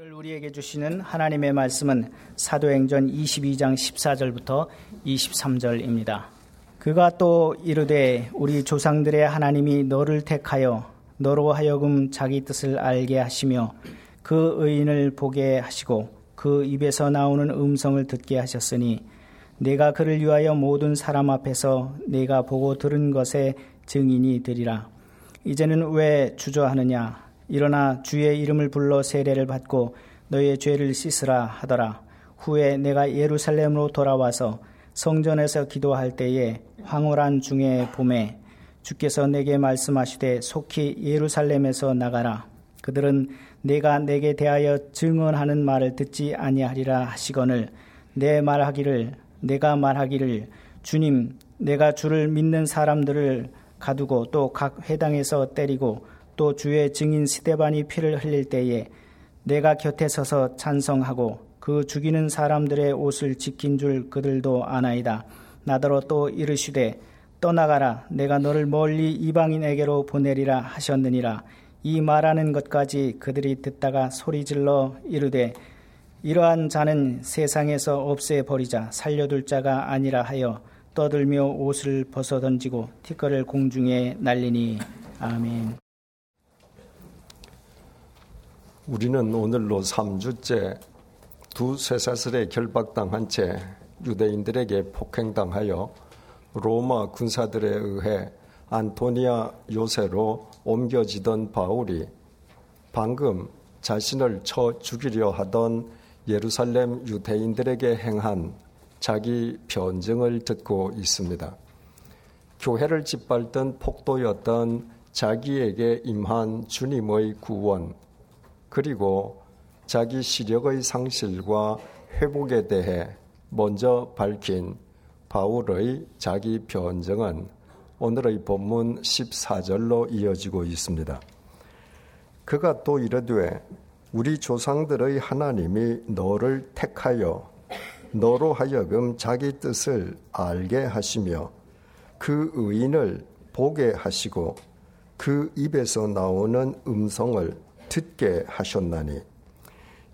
오늘 우리에게 주시는 하나님의 말씀은 사도행전 22장 14절부터 23절입니다. 그가 또 이르되 우리 조상들의 하나님이 너를 택하여 너로 하여금 자기 뜻을 알게 하시며 그 의인을 보게 하시고 그 입에서 나오는 음성을 듣게 하셨으니 내가 그를 위하여 모든 사람 앞에서 내가 보고 들은 것에 증인이 되리라. 이제는 왜 주저하느냐? 일어나 주의 이름을 불러 세례를 받고 너의 죄를 씻으라 하더라. 후에 내가 예루살렘으로 돌아와서 성전에서 기도할 때에 황홀한 중의 봄에 주께서 내게 말씀하시되 속히 예루살렘에서 나가라. 그들은 내가 내게 대하여 증언하는 말을 듣지 아니하리라 하시거늘 내 말하기를 내가 말하기를 주님 내가 주를 믿는 사람들을 가두고 또 각 회당에서 때리고 또 주의 증인 스테반이 피를 흘릴 때에 내가 곁에 서서 찬성하고 그 죽이는 사람들의 옷을 지킨 줄 그들도 아나이다. 나더러 또 이르시되 떠나가라 내가 너를 멀리 이방인에게로 보내리라 하셨느니라 이 말하는 것까지 그들이 듣다가 소리질러 이르되 이러한 자는 세상에서 없애 버리자 살려둘 자가 아니라 하여 떠들며 옷을 벗어 던지고 티끌을 공중에 날리니 아멘. 우리는 오늘로 3주째 두 쇠사슬에 결박당한 채 유대인들에게 폭행당하여 로마 군사들에 의해 안토니아 요새로 옮겨지던 바울이 방금 자신을 쳐 죽이려 하던 예루살렘 유대인들에게 행한 자기 변증을 듣고 있습니다. 교회를 짓밟던 폭도였던 자기에게 임한 주님의 구원, 그리고 자기 시력의 상실과 회복에 대해 먼저 밝힌 바울의 자기 변증은 오늘의 본문 14절로 이어지고 있습니다. 그가 또 이르되 우리 조상들의 하나님이 너를 택하여 너로 하여금 자기 뜻을 알게 하시며 그 의인을 보게 하시고 그 입에서 나오는 음성을 듣게 하셨나니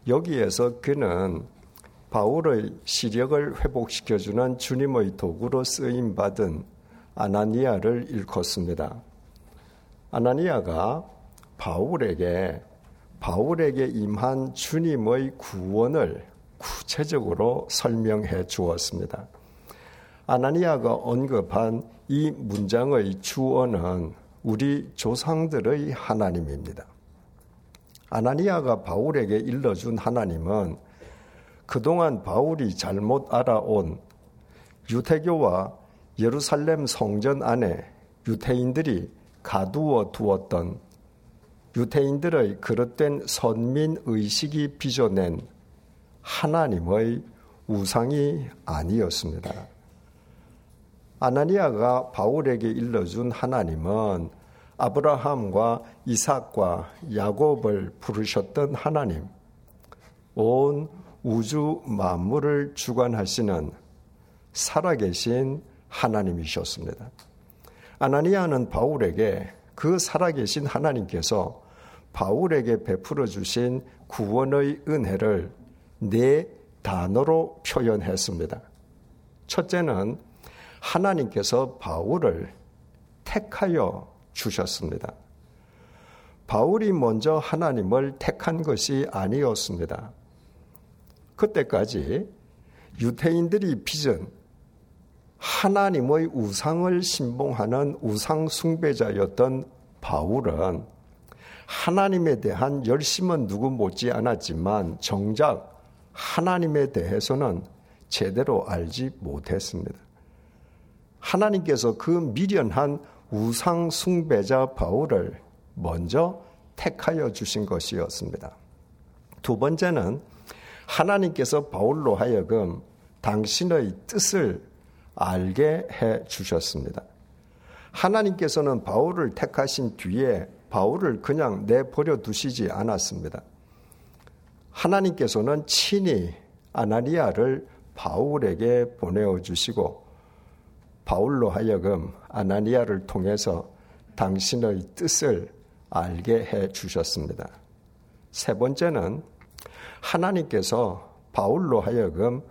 여기에서 그는 바울의 시력을 회복시켜주는 주님의 도구로 쓰임 받은 아나니아를 일컫습니다. 아나니아가 바울에게 바울에게 임한 주님의 구원을 구체적으로 설명해 주었습니다. 아나니아가 언급한 이 문장의 주어는 우리 조상들의 하나님입니다. 아나니아가 바울에게 일러준 하나님은 그동안 바울이 잘못 알아온 유태교와 예루살렘 성전 안에 유태인들이 가두어 두었던 유태인들의 그릇된 선민 의식이 빚어낸 하나님의 우상이 아니었습니다. 아나니아가 바울에게 일러준 하나님은 아브라함과 이삭과 야곱을 부르셨던 하나님, 온 우주 만물을 주관하시는 살아계신 하나님이셨습니다. 아나니아는 바울에게 그 살아계신 하나님께서 바울에게 베풀어 주신 구원의 은혜를 네 단어로 표현했습니다. 첫째는 하나님께서 바울을 택하여 주셨습니다. 바울이 먼저 하나님을 택한 것이 아니었습니다. 그때까지 유태인들이 빚은 하나님의 우상을 신봉하는 우상 숭배자였던 바울은 하나님에 대한 열심은 누구 못지 않았지만 정작 하나님에 대해서는 제대로 알지 못했습니다. 하나님께서 그 미련한 우상 숭배자 바울을 먼저 택하여 주신 것이었습니다. 두 번째는 하나님께서 바울로 하여금 당신의 뜻을 알게 해 주셨습니다. 하나님께서는 바울을 택하신 뒤에 바울을 그냥 내버려 두시지 않았습니다. 하나님께서는 친히 아나니아를 바울에게 보내어 주시고 바울로 하여금 아나니아를 통해서 당신의 뜻을 알게 해 주셨습니다. 세 번째는 하나님께서 바울로 하여금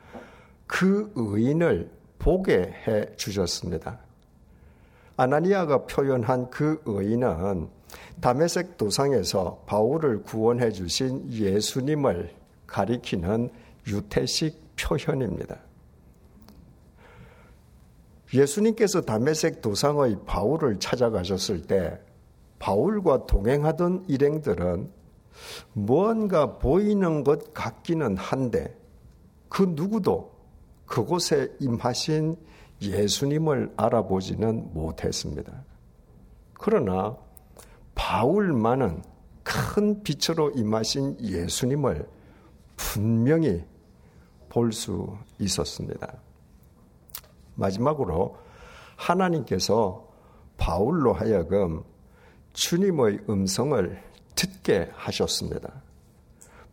그 의인을 보게 해 주셨습니다. 아나니아가 표현한 그 의인은 다메섹 도상에서 바울을 구원해 주신 예수님을 가리키는 유태식 표현입니다. 예수님께서 다메섹 도상의 바울을 찾아가셨을 때 바울과 동행하던 일행들은 무언가 보이는 것 같기는 한데 그 누구도 그곳에 임하신 예수님을 알아보지는 못했습니다. 그러나 바울만은 큰 빛으로 임하신 예수님을 분명히 볼 수 있었습니다. 마지막으로 하나님께서 바울로 하여금 주님의 음성을 듣게 하셨습니다.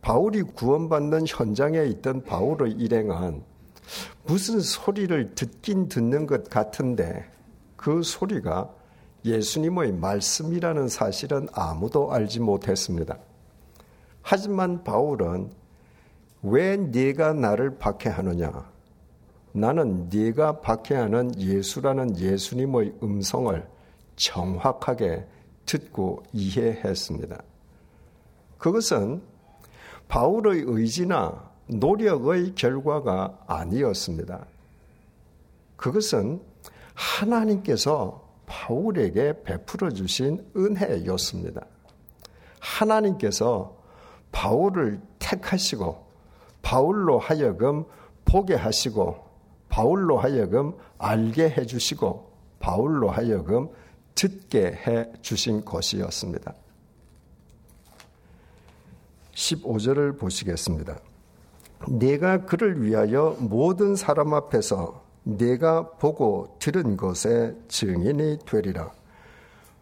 바울이 구원받는 현장에 있던 바울의 일행은 무슨 소리를 듣긴 듣는 것 같은데 그 소리가 예수님의 말씀이라는 사실은 아무도 알지 못했습니다. 하지만 바울은 왜 네가 나를 박해하느냐? 나는 네가 박해하는 예수라는 예수님의 음성을 정확하게 듣고 이해했습니다. 그것은 바울의 의지나 노력의 결과가 아니었습니다. 그것은 하나님께서 바울에게 베풀어 주신 은혜였습니다. 하나님께서 바울을 택하시고 바울로 하여금 보게 하시고 바울로 하여금 알게 해 주시고 바울로 하여금 듣게 해 주신 것이었습니다. 15절을 보시겠습니다. 내가 그를 위하여 모든 사람 앞에서 내가 보고 들은 것에 증인이 되리라.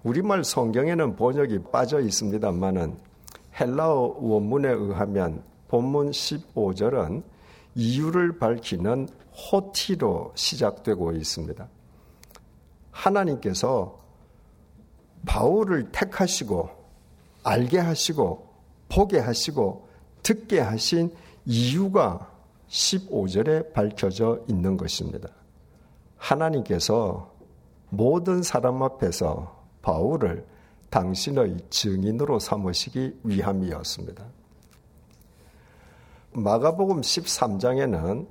우리말 성경에는 번역이 빠져 있습니다만은 헬라어 원문에 의하면 본문 15절은 이유를 밝히는 호티로 시작되고 있습니다. 하나님께서 바울을 택하시고 알게 하시고 보게 하시고 듣게 하신 이유가 15절에 밝혀져 있는 것입니다. 하나님께서 모든 사람 앞에서 바울을 당신의 증인으로 삼으시기 위함이었습니다. 마가복음 13장에는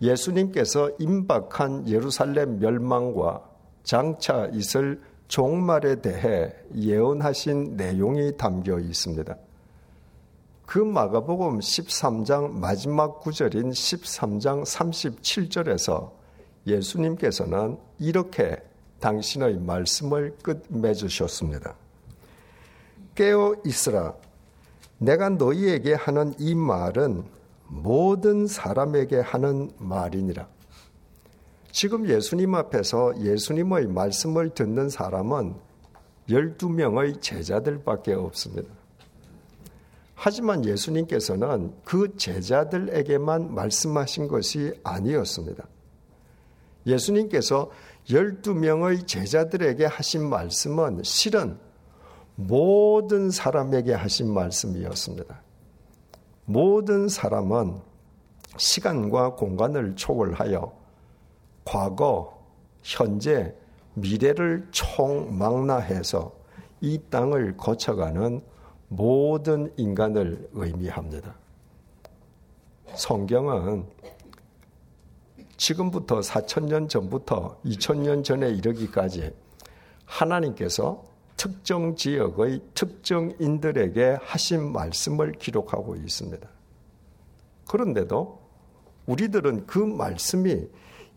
예수님께서 임박한 예루살렘 멸망과 장차 있을 종말에 대해 예언하신 내용이 담겨 있습니다. 그 마가복음 13장 마지막 구절인 13장 37절에서 예수님께서는 이렇게 당신의 말씀을 끝맺으셨습니다. 깨어 있으라. 내가 너희에게 하는 이 말은 모든 사람에게 하는 말이니라. 지금 예수님 앞에서 예수님의 말씀을 듣는 사람은 12명의 제자들밖에 없습니다. 하지만 예수님께서는 그 제자들에게만 말씀하신 것이 아니었습니다. 예수님께서 12명의 제자들에게 하신 말씀은 실은 모든 사람에게 하신 말씀이었습니다. 모든 사람은 시간과 공간을 초월하여 과거, 현재, 미래를 총망라해서 이 땅을 거쳐가는 모든 인간을 의미합니다. 성경은 지금부터 4천년 전부터 2천년 전에 이르기까지 하나님께서 특정 지역의 특정인들에게 하신 말씀을 기록하고 있습니다. 그런데도 우리들은 그 말씀이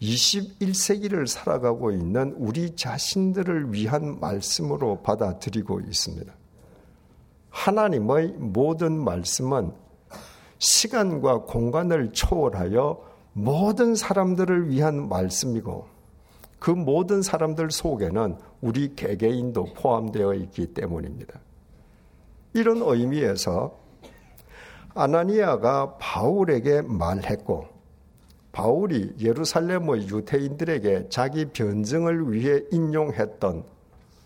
21세기를 살아가고 있는 우리 자신들을 위한 말씀으로 받아들이고 있습니다. 하나님의 모든 말씀은 시간과 공간을 초월하여 모든 사람들을 위한 말씀이고 그 모든 사람들 속에는 우리 개개인도 포함되어 있기 때문입니다. 이런 의미에서 아나니아가 바울에게 말했고 바울이 예루살렘의 유태인들에게 자기 변증을 위해 인용했던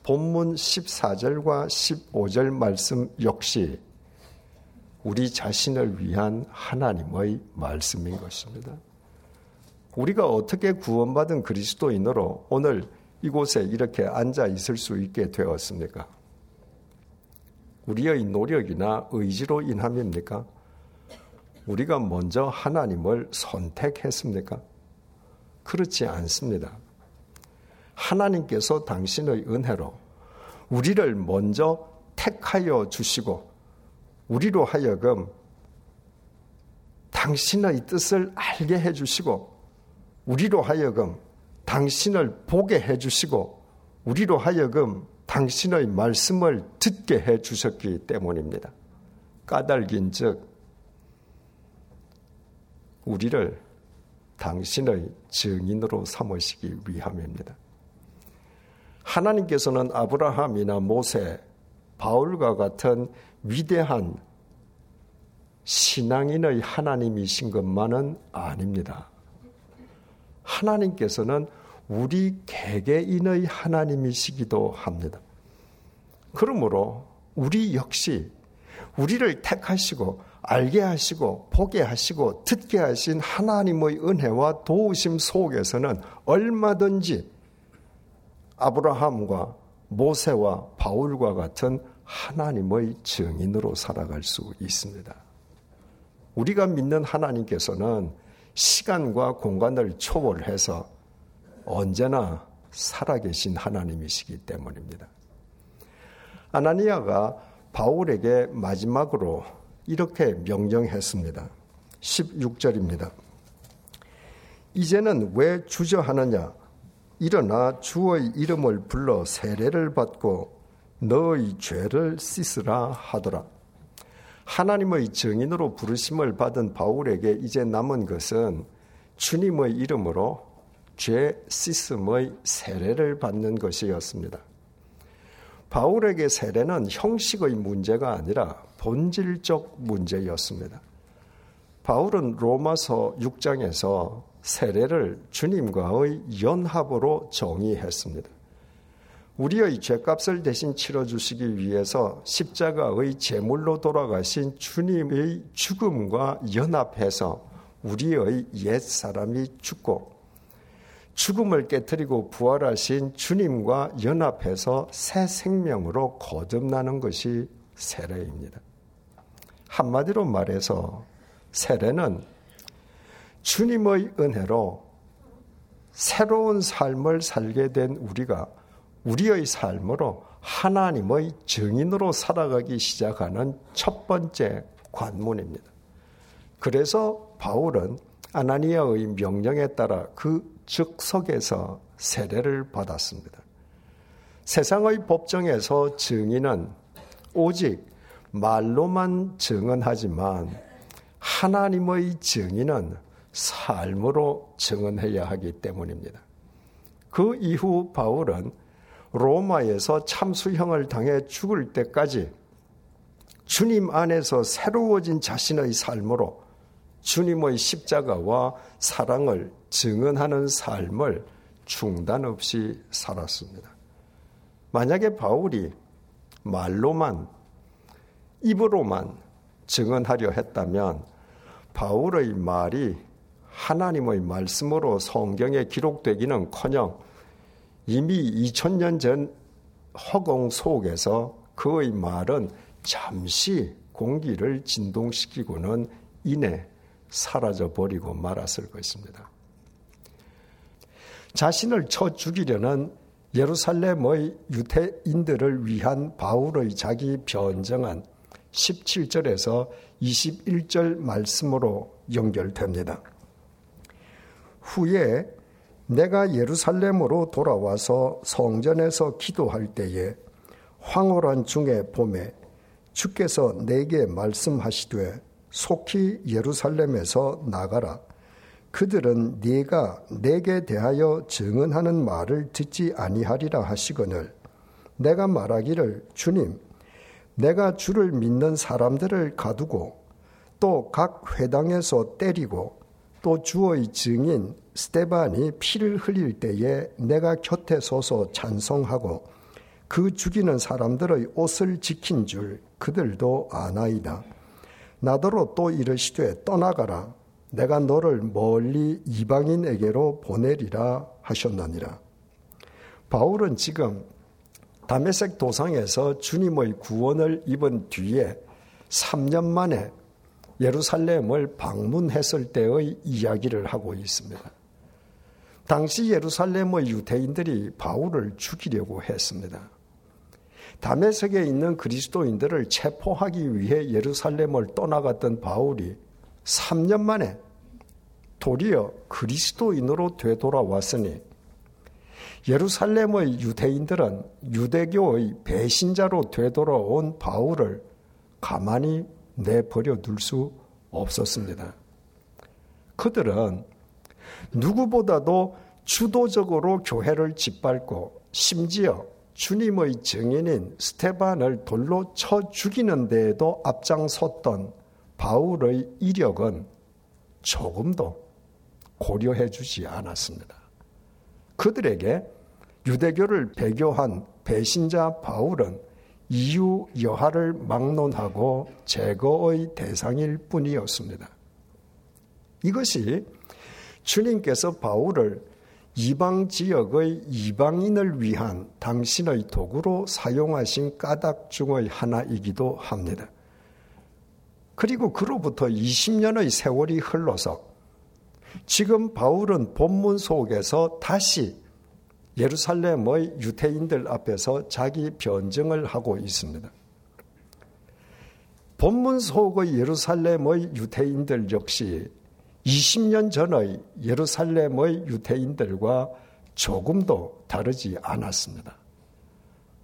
본문 14절과 15절 말씀 역시 우리 자신을 위한 하나님의 말씀인 것입니다. 우리가 어떻게 구원받은 그리스도인으로 오늘 이곳에 이렇게 앉아 있을 수 있게 되었습니까? 우리의 노력이나 의지로 인함입니까? 우리가 먼저 하나님을 선택했습니까? 그렇지 않습니다. 하나님께서 당신의 은혜로 우리를 먼저 택하여 주시고 우리로 하여금 당신의 뜻을 알게 해 주시고 우리로 하여금 당신을 보게 해 주시고 우리로 하여금 당신의 말씀을 듣게 해 주셨기 때문입니다. 까닭인 즉 우리를 당신의 증인으로 삼으시기 위함입니다. 하나님께서는 아브라함이나 모세, 바울과 같은 위대한 신앙인의 하나님이신 것만은 아닙니다. 하나님께서는 우리 개개인의 하나님이시기도 합니다. 그러므로 우리 역시 우리를 택하시고 알게 하시고 보게 하시고 듣게 하신 하나님의 은혜와 도우심 속에서는 얼마든지 아브라함과 모세와 바울과 같은 하나님의 증인으로 살아갈 수 있습니다. 우리가 믿는 하나님께서는 시간과 공간을 초월해서 언제나 살아계신 하나님이시기 때문입니다. 아나니아가 바울에게 마지막으로 이렇게 명령했습니다. 16절입니다. 이제는 왜 주저하느냐? 일어나 주의 이름을 불러 세례를 받고 너의 죄를 씻으라 하더라. 하나님의 증인으로 부르심을 받은 바울에게 이제 남은 것은 주님의 이름으로 죄 씻음의 세례를 받는 것이었습니다. 바울에게 세례는 형식의 문제가 아니라 본질적 문제였습니다. 바울은 로마서 6장에서 세례를 주님과의 연합으로 정의했습니다. 우리의 죄값을 대신 치러 주시기 위해서 십자가의 제물로 돌아가신 주님의 죽음과 연합해서 우리의 옛 사람이 죽고 죽음을 깨뜨리고 부활하신 주님과 연합해서 새 생명으로 거듭나는 것이 세례입니다. 한마디로 말해서 세례는 주님의 은혜로 새로운 삶을 살게 된 우리가 우리의 삶으로 하나님의 증인으로 살아가기 시작하는 첫 번째 관문입니다. 그래서 바울은 아나니아의 명령에 따라 그 즉석에서 세례를 받았습니다. 세상의 법정에서 증인은 오직 말로만 증언하지만 하나님의 증인은 삶으로 증언해야 하기 때문입니다. 그 이후 바울은 로마에서 참수형을 당해 죽을 때까지 주님 안에서 새로워진 자신의 삶으로 주님의 십자가와 사랑을 증언하는 삶을 중단 없이 살았습니다. 만약에 바울이 말로만 입으로만 증언하려 했다면 바울의 말이 하나님의 말씀으로 성경에 기록되기는 커녕 이미 2000년 전 허공 속에서 그의 말은 잠시 공기를 진동시키고는 이내 사라져 버리고 말았을 것입니다. 자신을 쳐 죽이려는 예루살렘의 유태인들을 위한 바울의 자기 변정은 17절에서 21절 말씀으로 연결됩니다. 후에 내가 예루살렘으로 돌아와서 성전에서 기도할 때에 황홀한 중에 봄에 주께서 내게 말씀하시되 속히 예루살렘에서 나가라. 그들은 네가 내게 대하여 증언하는 말을 듣지 아니하리라 하시거늘 내가 말하기를 주님 내가 주를 믿는 사람들을 가두고 또 각 회당에서 때리고 또 주의 증인 스테반이 피를 흘릴 때에 내가 곁에 서서 찬송하고 그 죽이는 사람들의 옷을 지킨 줄 그들도 아나이다. 나더러 또 이르시되 떠나가라 내가 너를 멀리 이방인에게로 보내리라 하셨느니라. 바울은 지금 다메섹 도상에서 주님의 구원을 입은 뒤에 3년 만에 예루살렘을 방문했을 때의 이야기를 하고 있습니다. 당시 예루살렘의 유대인들이 바울을 죽이려고 했습니다. 다메섹에 있는 그리스도인들을 체포하기 위해 예루살렘을 떠나갔던 바울이 3년 만에 도리어 그리스도인으로 되돌아왔으니 예루살렘의 유대인들은 유대교의 배신자로 되돌아온 바울을 가만히 내버려 둘 수 없었습니다. 그들은 누구보다도 주도적으로 교회를 짓밟고 심지어 주님의 증인인 스테반을 돌로 쳐 죽이는 데에도 앞장섰던 바울의 이력은 조금도 고려해 주지 않았습니다. 그들에게 유대교를 배교한 배신자 바울은 이유 여하를 막론하고 제거의 대상일 뿐이었습니다. 이것이 주님께서 바울을 이방 지역의 이방인을 위한 당신의 도구로 사용하신 까닭 중의 하나이기도 합니다. 그리고 그로부터 20년의 세월이 흘러서 지금 바울은 본문 속에서 다시 예루살렘의 유태인들 앞에서 자기 변증을 하고 있습니다. 본문 속의 예루살렘의 유태인들 역시 20년 전의 예루살렘의 유태인들과 조금도 다르지 않았습니다.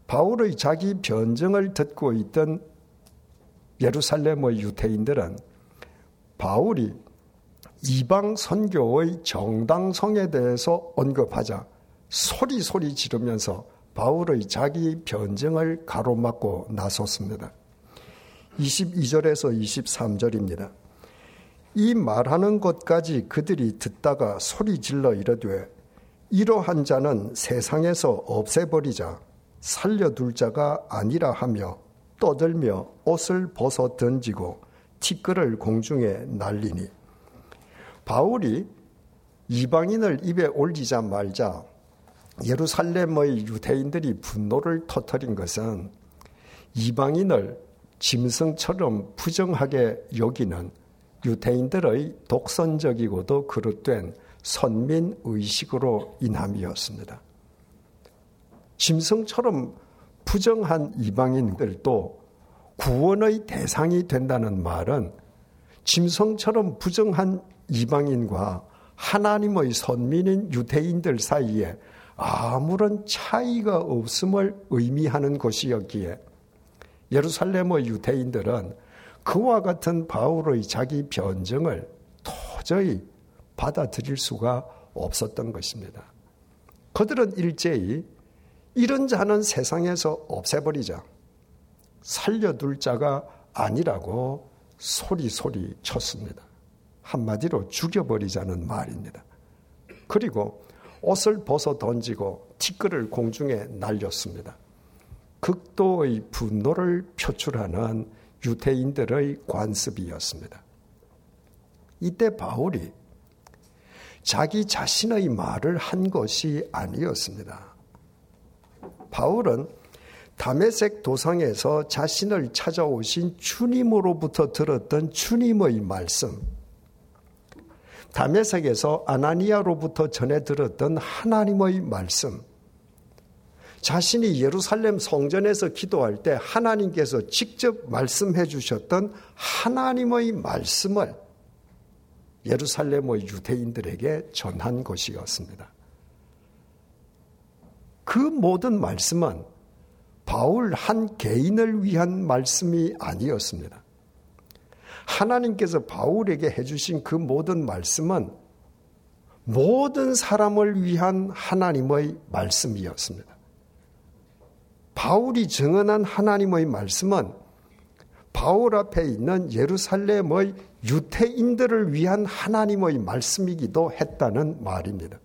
바울의 자기 변증을 듣고 있던 예루살렘의 유태인들은 바울이 이방 선교의 정당성에 대해서 언급하자 소리 소리 지르면서 바울의 자기 변증을 가로막고 나섰습니다. 22절에서 23절입니다. 이 말하는 것까지 그들이 듣다가 소리 질러 이르되 이러한 자는 세상에서 없애버리자 살려둘 자가 아니라 하며 떠들며 옷을 벗어 던지고 티끌을 공중에 날리니 바울이 이방인을 입에 올리자 말자 예루살렘의 유대인들이 분노를 터뜨린 것은 이방인을 짐승처럼 부정하게 여기는 유대인들의 독선적이고도 그릇된 선민 의식으로 인함이었습니다. 짐승처럼 부정한 이방인들도 구원의 대상이 된다는 말은 짐승처럼 부정한 이방인과 하나님의 선민인 유대인들 사이에 아무런 차이가 없음을 의미하는 것이었기에 예루살렘의 유대인들은 그와 같은 바울의 자기 변증을 도저히 받아들일 수가 없었던 것입니다. 그들은 일제히 이런 자는 세상에서 없애버리자. 살려둘 자가 아니라고 소리소리 쳤습니다. 한마디로 죽여버리자는 말입니다. 그리고 옷을 벗어 던지고 티끌을 공중에 날렸습니다. 극도의 분노를 표출하는 유태인들의 관습이었습니다. 이때 바울이 자기 자신의 말을 한 것이 아니었습니다. 바울은 다메섹 도상에서 자신을 찾아오신 주님으로부터 들었던 주님의 말씀, 다메섹에서 아나니아로부터 전해 들었던 하나님의 말씀, 자신이 예루살렘 성전에서 기도할 때 하나님께서 직접 말씀해 주셨던 하나님의 말씀을 예루살렘의 유대인들에게 전한 것이었습니다. 그 모든 말씀은 바울 한 개인을 위한 말씀이 아니었습니다. 하나님께서 바울에게 해주신 그 모든 말씀은 모든 사람을 위한 하나님의 말씀이었습니다. 바울이 증언한 하나님의 말씀은 바울 앞에 있는 예루살렘의 유태인들을 위한 하나님의 말씀이기도 했다는 말입니다.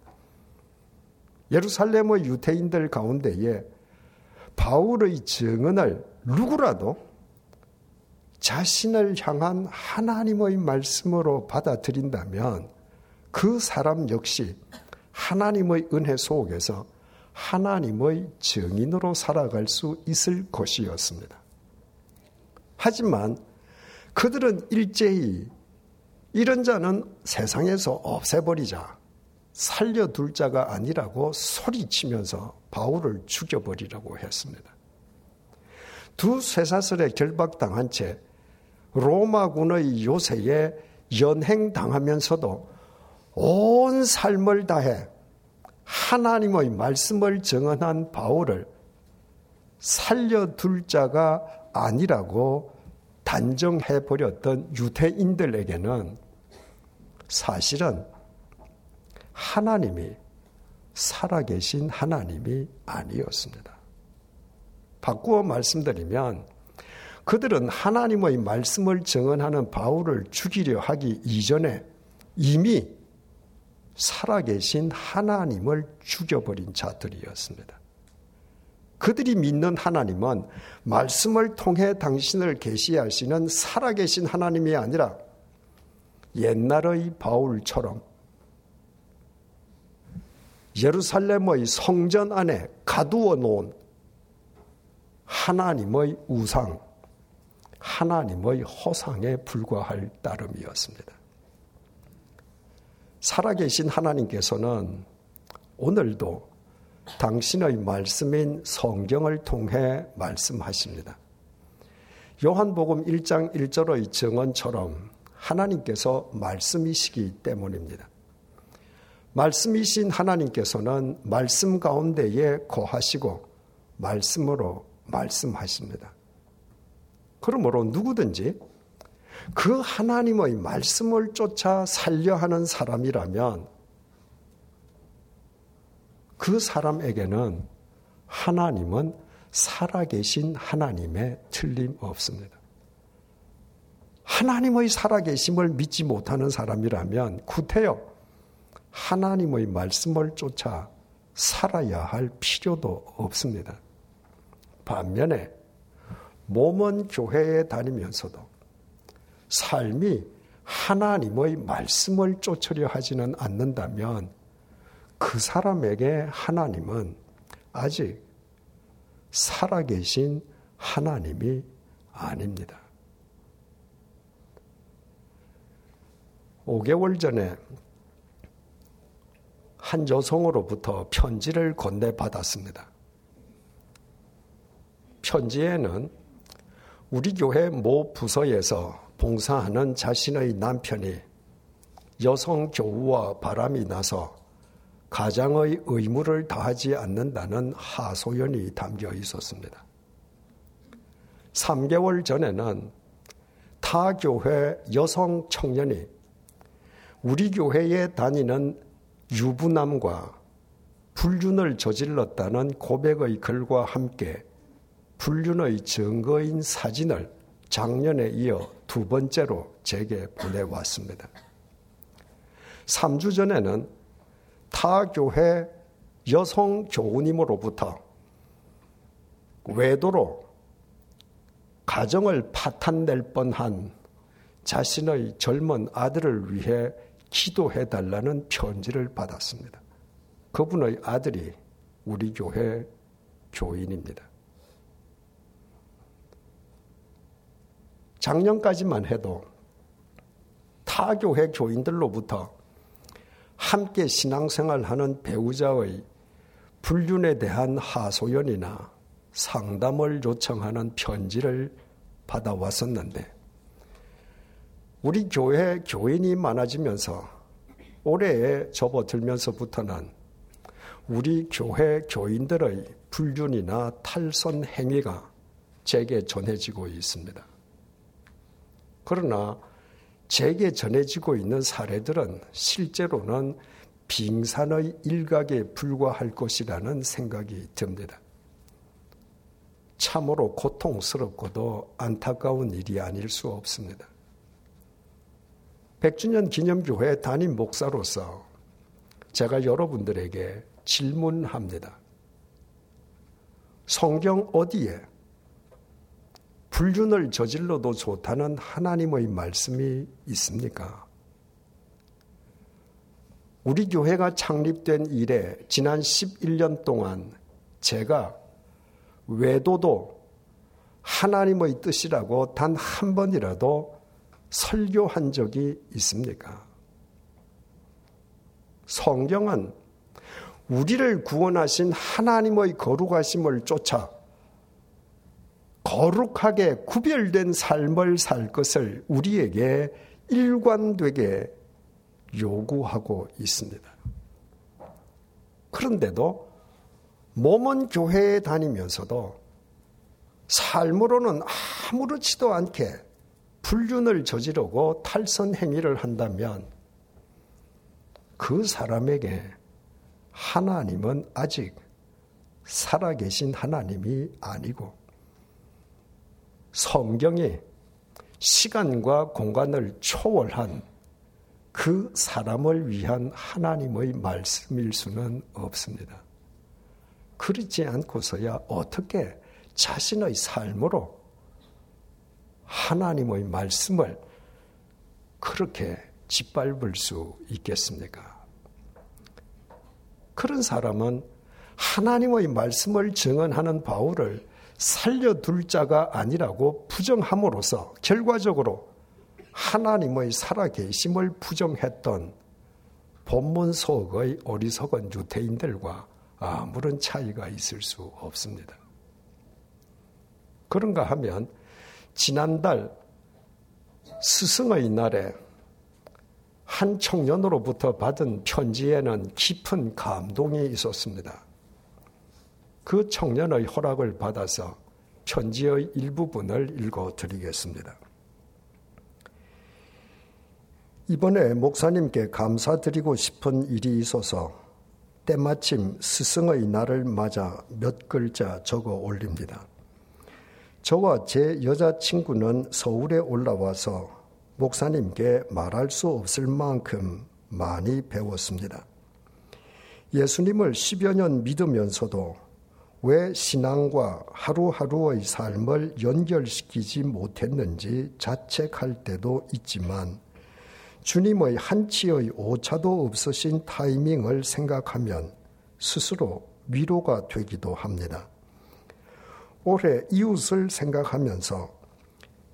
예루살렘의 유태인들 가운데에 바울의 증언을 누구라도 자신을 향한 하나님의 말씀으로 받아들인다면 그 사람 역시 하나님의 은혜 속에서 하나님의 증인으로 살아갈 수 있을 것이었습니다. 하지만 그들은 일제히 이런 자는 세상에서 없애버리자. 살려둘 자가 아니라고 소리치면서 바울을 죽여버리라고 했습니다. 두 쇠사슬에 결박당한 채 로마군의 요새에 연행당하면서도 온 삶을 다해 하나님의 말씀을 정언한 바울을 살려둘 자가 아니라고 단정해 버렸던 유대인들에게는 사실은 하나님이 살아계신 하나님이 아니었습니다. 바꾸어 말씀드리면 그들은 하나님의 말씀을 정언하는 바울을 죽이려 하기 이전에 이미 살아계신 하나님을 죽여버린 자들이었습니다. 그들이 믿는 하나님은 말씀을 통해 당신을 계시하시는 살아계신 하나님이 아니라 옛날의 바울처럼 예루살렘의 성전 안에 가두어 놓은 하나님의 우상, 하나님의 허상에 불과할 따름이었습니다. 살아계신 하나님께서는 오늘도 당신의 말씀인 성경을 통해 말씀하십니다. 요한복음 1장 1절의 증언처럼 하나님께서 말씀이시기 때문입니다. 말씀이신 하나님께서는 말씀 가운데에 거하시고 말씀으로 말씀하십니다. 그러므로 누구든지 그 하나님의 말씀을 쫓아 살려 하는 사람이라면 그 사람에게는 하나님은 살아계신 하나님의 틀림 없습니다. 하나님의 살아계심을 믿지 못하는 사람이라면 구태여 하나님의 말씀을 쫓아 살아야 할 필요도 없습니다. 반면에 몸은 교회에 다니면서도 삶이 하나님의 말씀을 쫓으려 하지는 않는다면 그 사람에게 하나님은 아직 살아계신 하나님이 아닙니다. 5개월 전에 한 여성으로부터 편지를 건네받았습니다. 편지에는 우리 교회 모 부서에서 봉사하는 자신의 남편이 여성 교우와 바람이 나서 가장의 의무를 다하지 않는다는 하소연이 담겨 있었습니다. 3개월 전에는 타 교회 여성 청년이 우리 교회에 다니는 유부남과 불륜을 저질렀다는 고백의 글과 함께 불륜의 증거인 사진을 작년에 이어 두 번째로 제게 보내왔습니다. 3주 전에는 타 교회 여성 교우님으로부터 외도로 가정을 파탄낼 뻔한 자신의 젊은 아들을 위해 기도해 달라는 편지를 받았습니다. 그분의 아들이 우리 교회 교인입니다. 작년까지만 해도 타 교회 교인들로부터 함께 신앙생활하는 배우자의 불륜에 대한 하소연이나 상담을 요청하는 편지를 받아왔었는데 우리 교회 교인이 많아지면서 올해에 접어들면서부터는 우리 교회 교인들의 불륜이나 탈선 행위가 제게 전해지고 있습니다. 그러나 제게 전해지고 있는 사례들은 실제로는 빙산의 일각에 불과할 것이라는 생각이 듭니다. 참으로 고통스럽고도 안타까운 일이 아닐 수 없습니다. 100주년 기념교회 담임 목사로서 제가 여러분들에게 질문합니다. 성경 어디에 불륜을 저질러도 좋다는 하나님의 말씀이 있습니까? 우리 교회가 창립된 이래 지난 11년 동안 제가 외도도 하나님의 뜻이라고 단 한 번이라도 설교한 적이 있습니까? 성경은 우리를 구원하신 하나님의 거룩하심을 쫓아 거룩하게 구별된 삶을 살 것을 우리에게 일관되게 요구하고 있습니다. 그런데도 몸은 교회에 다니면서도 삶으로는 아무렇지도 않게 불륜을 저지르고 탈선 행위를 한다면 그 사람에게 하나님은 아직 살아계신 하나님이 아니고 성경이 시간과 공간을 초월한 그 사람을 위한 하나님의 말씀일 수는 없습니다. 그렇지 않고서야 어떻게 자신의 삶으로 하나님의 말씀을 그렇게 짓밟을 수 있겠습니까? 그런 사람은 하나님의 말씀을 증언하는 바울을 살려둘 자가 아니라고 부정함으로써 결과적으로 하나님의 살아계심을 부정했던 본문 속의 어리석은 유태인들과 아무런 차이가 있을 수 없습니다. 그런가 하면 지난달 스승의 날에 한 청년으로부터 받은 편지에는 깊은 감동이 있었습니다. 그 청년의 허락을 받아서 편지의 일부분을 읽어 드리겠습니다. 이번에 목사님께 감사드리고 싶은 일이 있어서 때마침 스승의 날을 맞아 몇 글자 적어 올립니다. 저와 제 여자친구는 서울에 올라와서 목사님께 말할 수 없을 만큼 많이 배웠습니다. 예수님을 10여 년 믿으면서도 왜 신앙과 하루하루의 삶을 연결시키지 못했는지 자책할 때도 있지만 주님의 한치의 오차도 없으신 타이밍을 생각하면 스스로 위로가 되기도 합니다. 올해 이웃을 생각하면서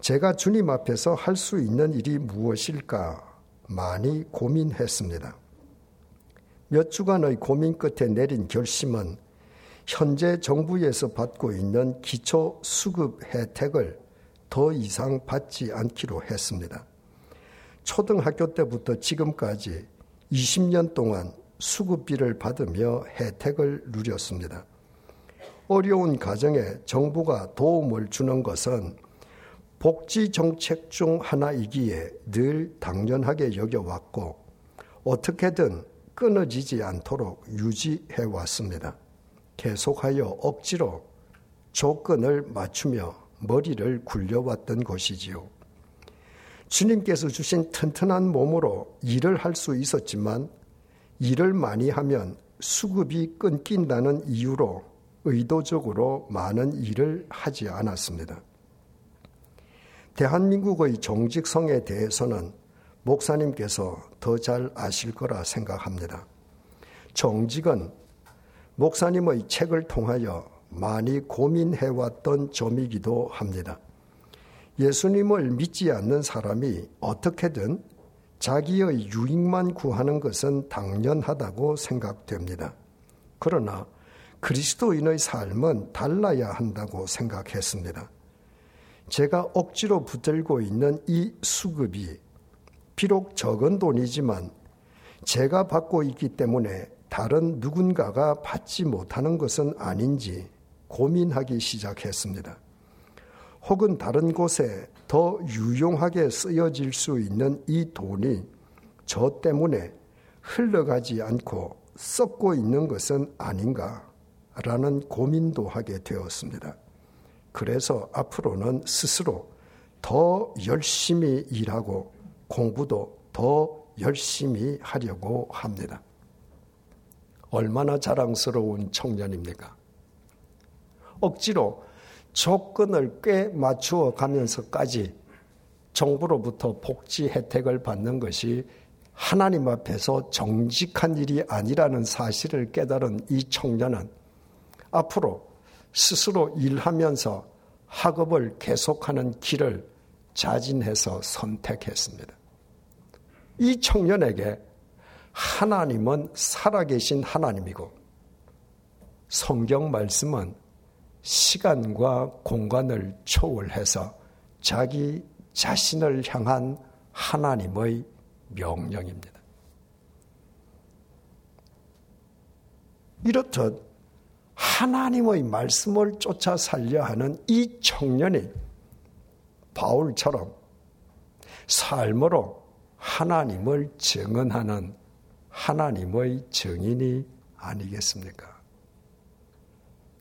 제가 주님 앞에서 할 수 있는 일이 무엇일까 많이 고민했습니다. 몇 주간의 고민 끝에 내린 결심은 현재 정부에서 받고 있는 기초 수급 혜택을 더 이상 받지 않기로 했습니다. 초등학교 때부터 지금까지 20년 동안 수급비를 받으며 혜택을 누렸습니다. 어려운 가정에 정부가 도움을 주는 것은 복지 정책 중 하나이기에 늘 당연하게 여겨왔고 어떻게든 끊어지지 않도록 유지해 왔습니다. 계속하여 억지로 조건을 맞추며 머리를 굴려왔던 것이지요. 주님께서 주신 튼튼한 몸으로 일을 할 수 있었지만 일을 많이 하면 수급이 끊긴다는 이유로 의도적으로 많은 일을 하지 않았습니다. 대한민국의 정직성에 대해서는 목사님께서 더 잘 아실 거라 생각합니다. 정직은 목사님의 책을 통하여 많이 고민해왔던 점이기도 합니다. 예수님을 믿지 않는 사람이 어떻게든 자기의 유익만 구하는 것은 당연하다고 생각됩니다. 그러나 그리스도인의 삶은 달라야 한다고 생각했습니다. 제가 억지로 붙들고 있는 이 수급이 비록 적은 돈이지만 제가 받고 있기 때문에 다른 누군가가 받지 못하는 것은 아닌지 고민하기 시작했습니다. 혹은 다른 곳에 더 유용하게 쓰여질 수 있는 이 돈이 저 때문에 흘러가지 않고 썩고 있는 것은 아닌가라는 고민도 하게 되었습니다. 그래서 앞으로는 스스로 더 열심히 일하고 공부도 더 열심히 하려고 합니다. 얼마나 자랑스러운 청년입니까? 억지로 조건을 꽤 맞추어 가면서까지 정부로부터 복지 혜택을 받는 것이 하나님 앞에서 정직한 일이 아니라는 사실을 깨달은 이 청년은 앞으로 스스로 일하면서 학업을 계속하는 길을 자진해서 선택했습니다. 이 청년에게 하나님은 살아계신 하나님이고 성경 말씀은 시간과 공간을 초월해서 자기 자신을 향한 하나님의 명령입니다. 이렇듯 하나님의 말씀을 쫓아 살려 하는 이 청년이 바울처럼 삶으로 하나님을 증언하는 하나님의 증인이 아니겠습니까?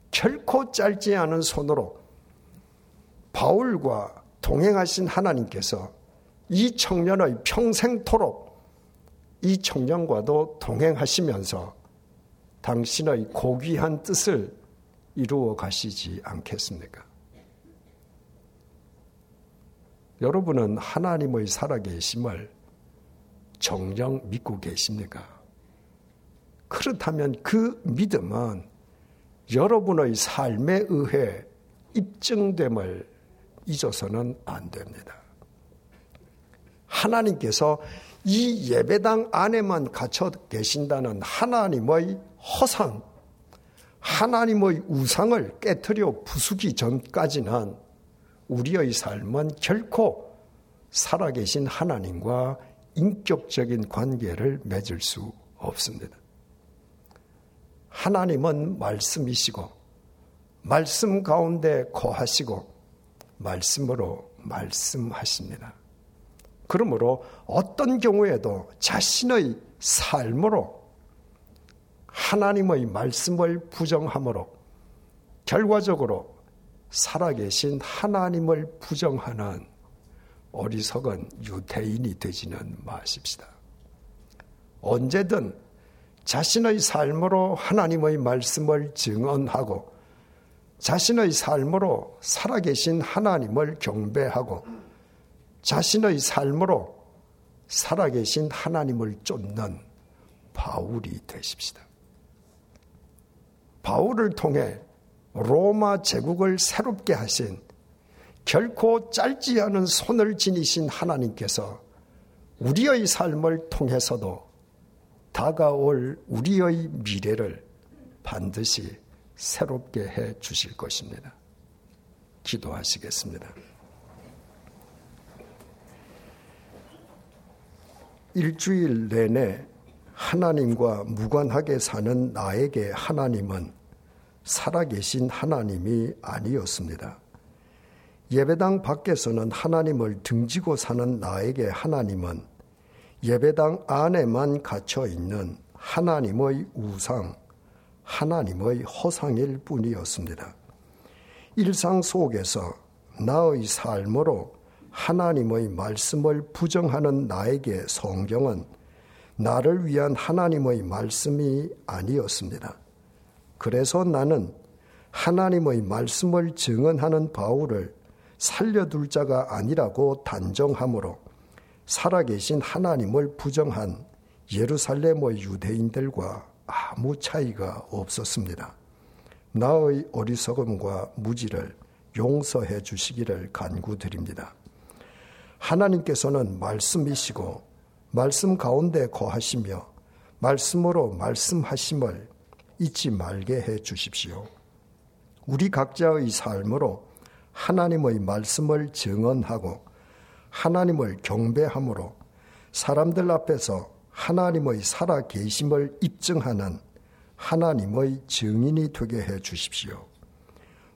결코 짧지 않은 손으로 바울과 동행하신 하나님께서 이 청년의 평생토록 이 청년과도 동행하시면서 당신의 고귀한 뜻을 이루어 가시지 않겠습니까? 여러분은 하나님의 살아계심을 정령 믿고 계십니까? 그렇다면 그 믿음은 여러분의 삶에 의해 입증됨을 잊어서는 안 됩니다. 하나님께서 이 예배당 안에만 갇혀 계신다는 하나님의 허상, 하나님의 우상을 깨뜨려 부수기 전까지는 우리의 삶은 결코 살아계신 하나님과 인격적인 관계를 맺을 수 없습니다. 하나님은 말씀이시고, 말씀 가운데 거하시고, 말씀으로 말씀하십니다. 그러므로 어떤 경우에도 자신의 삶으로 하나님의 말씀을 부정함으로 결과적으로 살아계신 하나님을 부정하는 어리석은 유태인이 되지는 마십시다. 언제든 자신의 삶으로 하나님의 말씀을 증언하고 자신의 삶으로 살아계신 하나님을 경배하고 자신의 삶으로 살아계신 하나님을 쫓는 바울이 되십시다. 바울을 통해 로마 제국을 새롭게 하신 결코 짧지 않은 손을 지니신 하나님께서 우리의 삶을 통해서도 다가올 우리의 미래를 반드시 새롭게 해 주실 것입니다. 기도하시겠습니다. 일주일 내내 하나님과 무관하게 사는 나에게 하나님은 살아계신 하나님이 아니었습니다. 예배당 밖에서는 하나님을 등지고 사는 나에게 하나님은 예배당 안에만 갇혀 있는 하나님의 우상, 하나님의 허상일 뿐이었습니다. 일상 속에서 나의 삶으로 하나님의 말씀을 부정하는 나에게 성경은 나를 위한 하나님의 말씀이 아니었습니다. 그래서 나는 하나님의 말씀을 증언하는 바울을 살려둘 자가 아니라고 단정하므로 살아계신 하나님을 부정한 예루살렘의 유대인들과 아무 차이가 없었습니다. 나의 어리석음과 무지를 용서해 주시기를 간구드립니다. 하나님께서는 말씀이시고 말씀 가운데 거하시며 말씀으로 말씀하심을 잊지 말게 해 주십시오. 우리 각자의 삶으로 하나님의 말씀을 증언하고 하나님을 경배함으로 사람들 앞에서 하나님의 살아 계심을 입증하는 하나님의 증인이 되게 해 주십시오.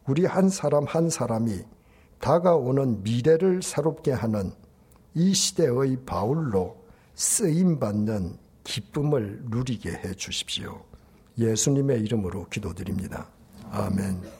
우리 한 사람 한 사람이 다가오는 미래를 새롭게 하는 이 시대의 바울로 쓰임 받는 기쁨을 누리게 해 주십시오. 예수님의 이름으로 기도드립니다. 아멘.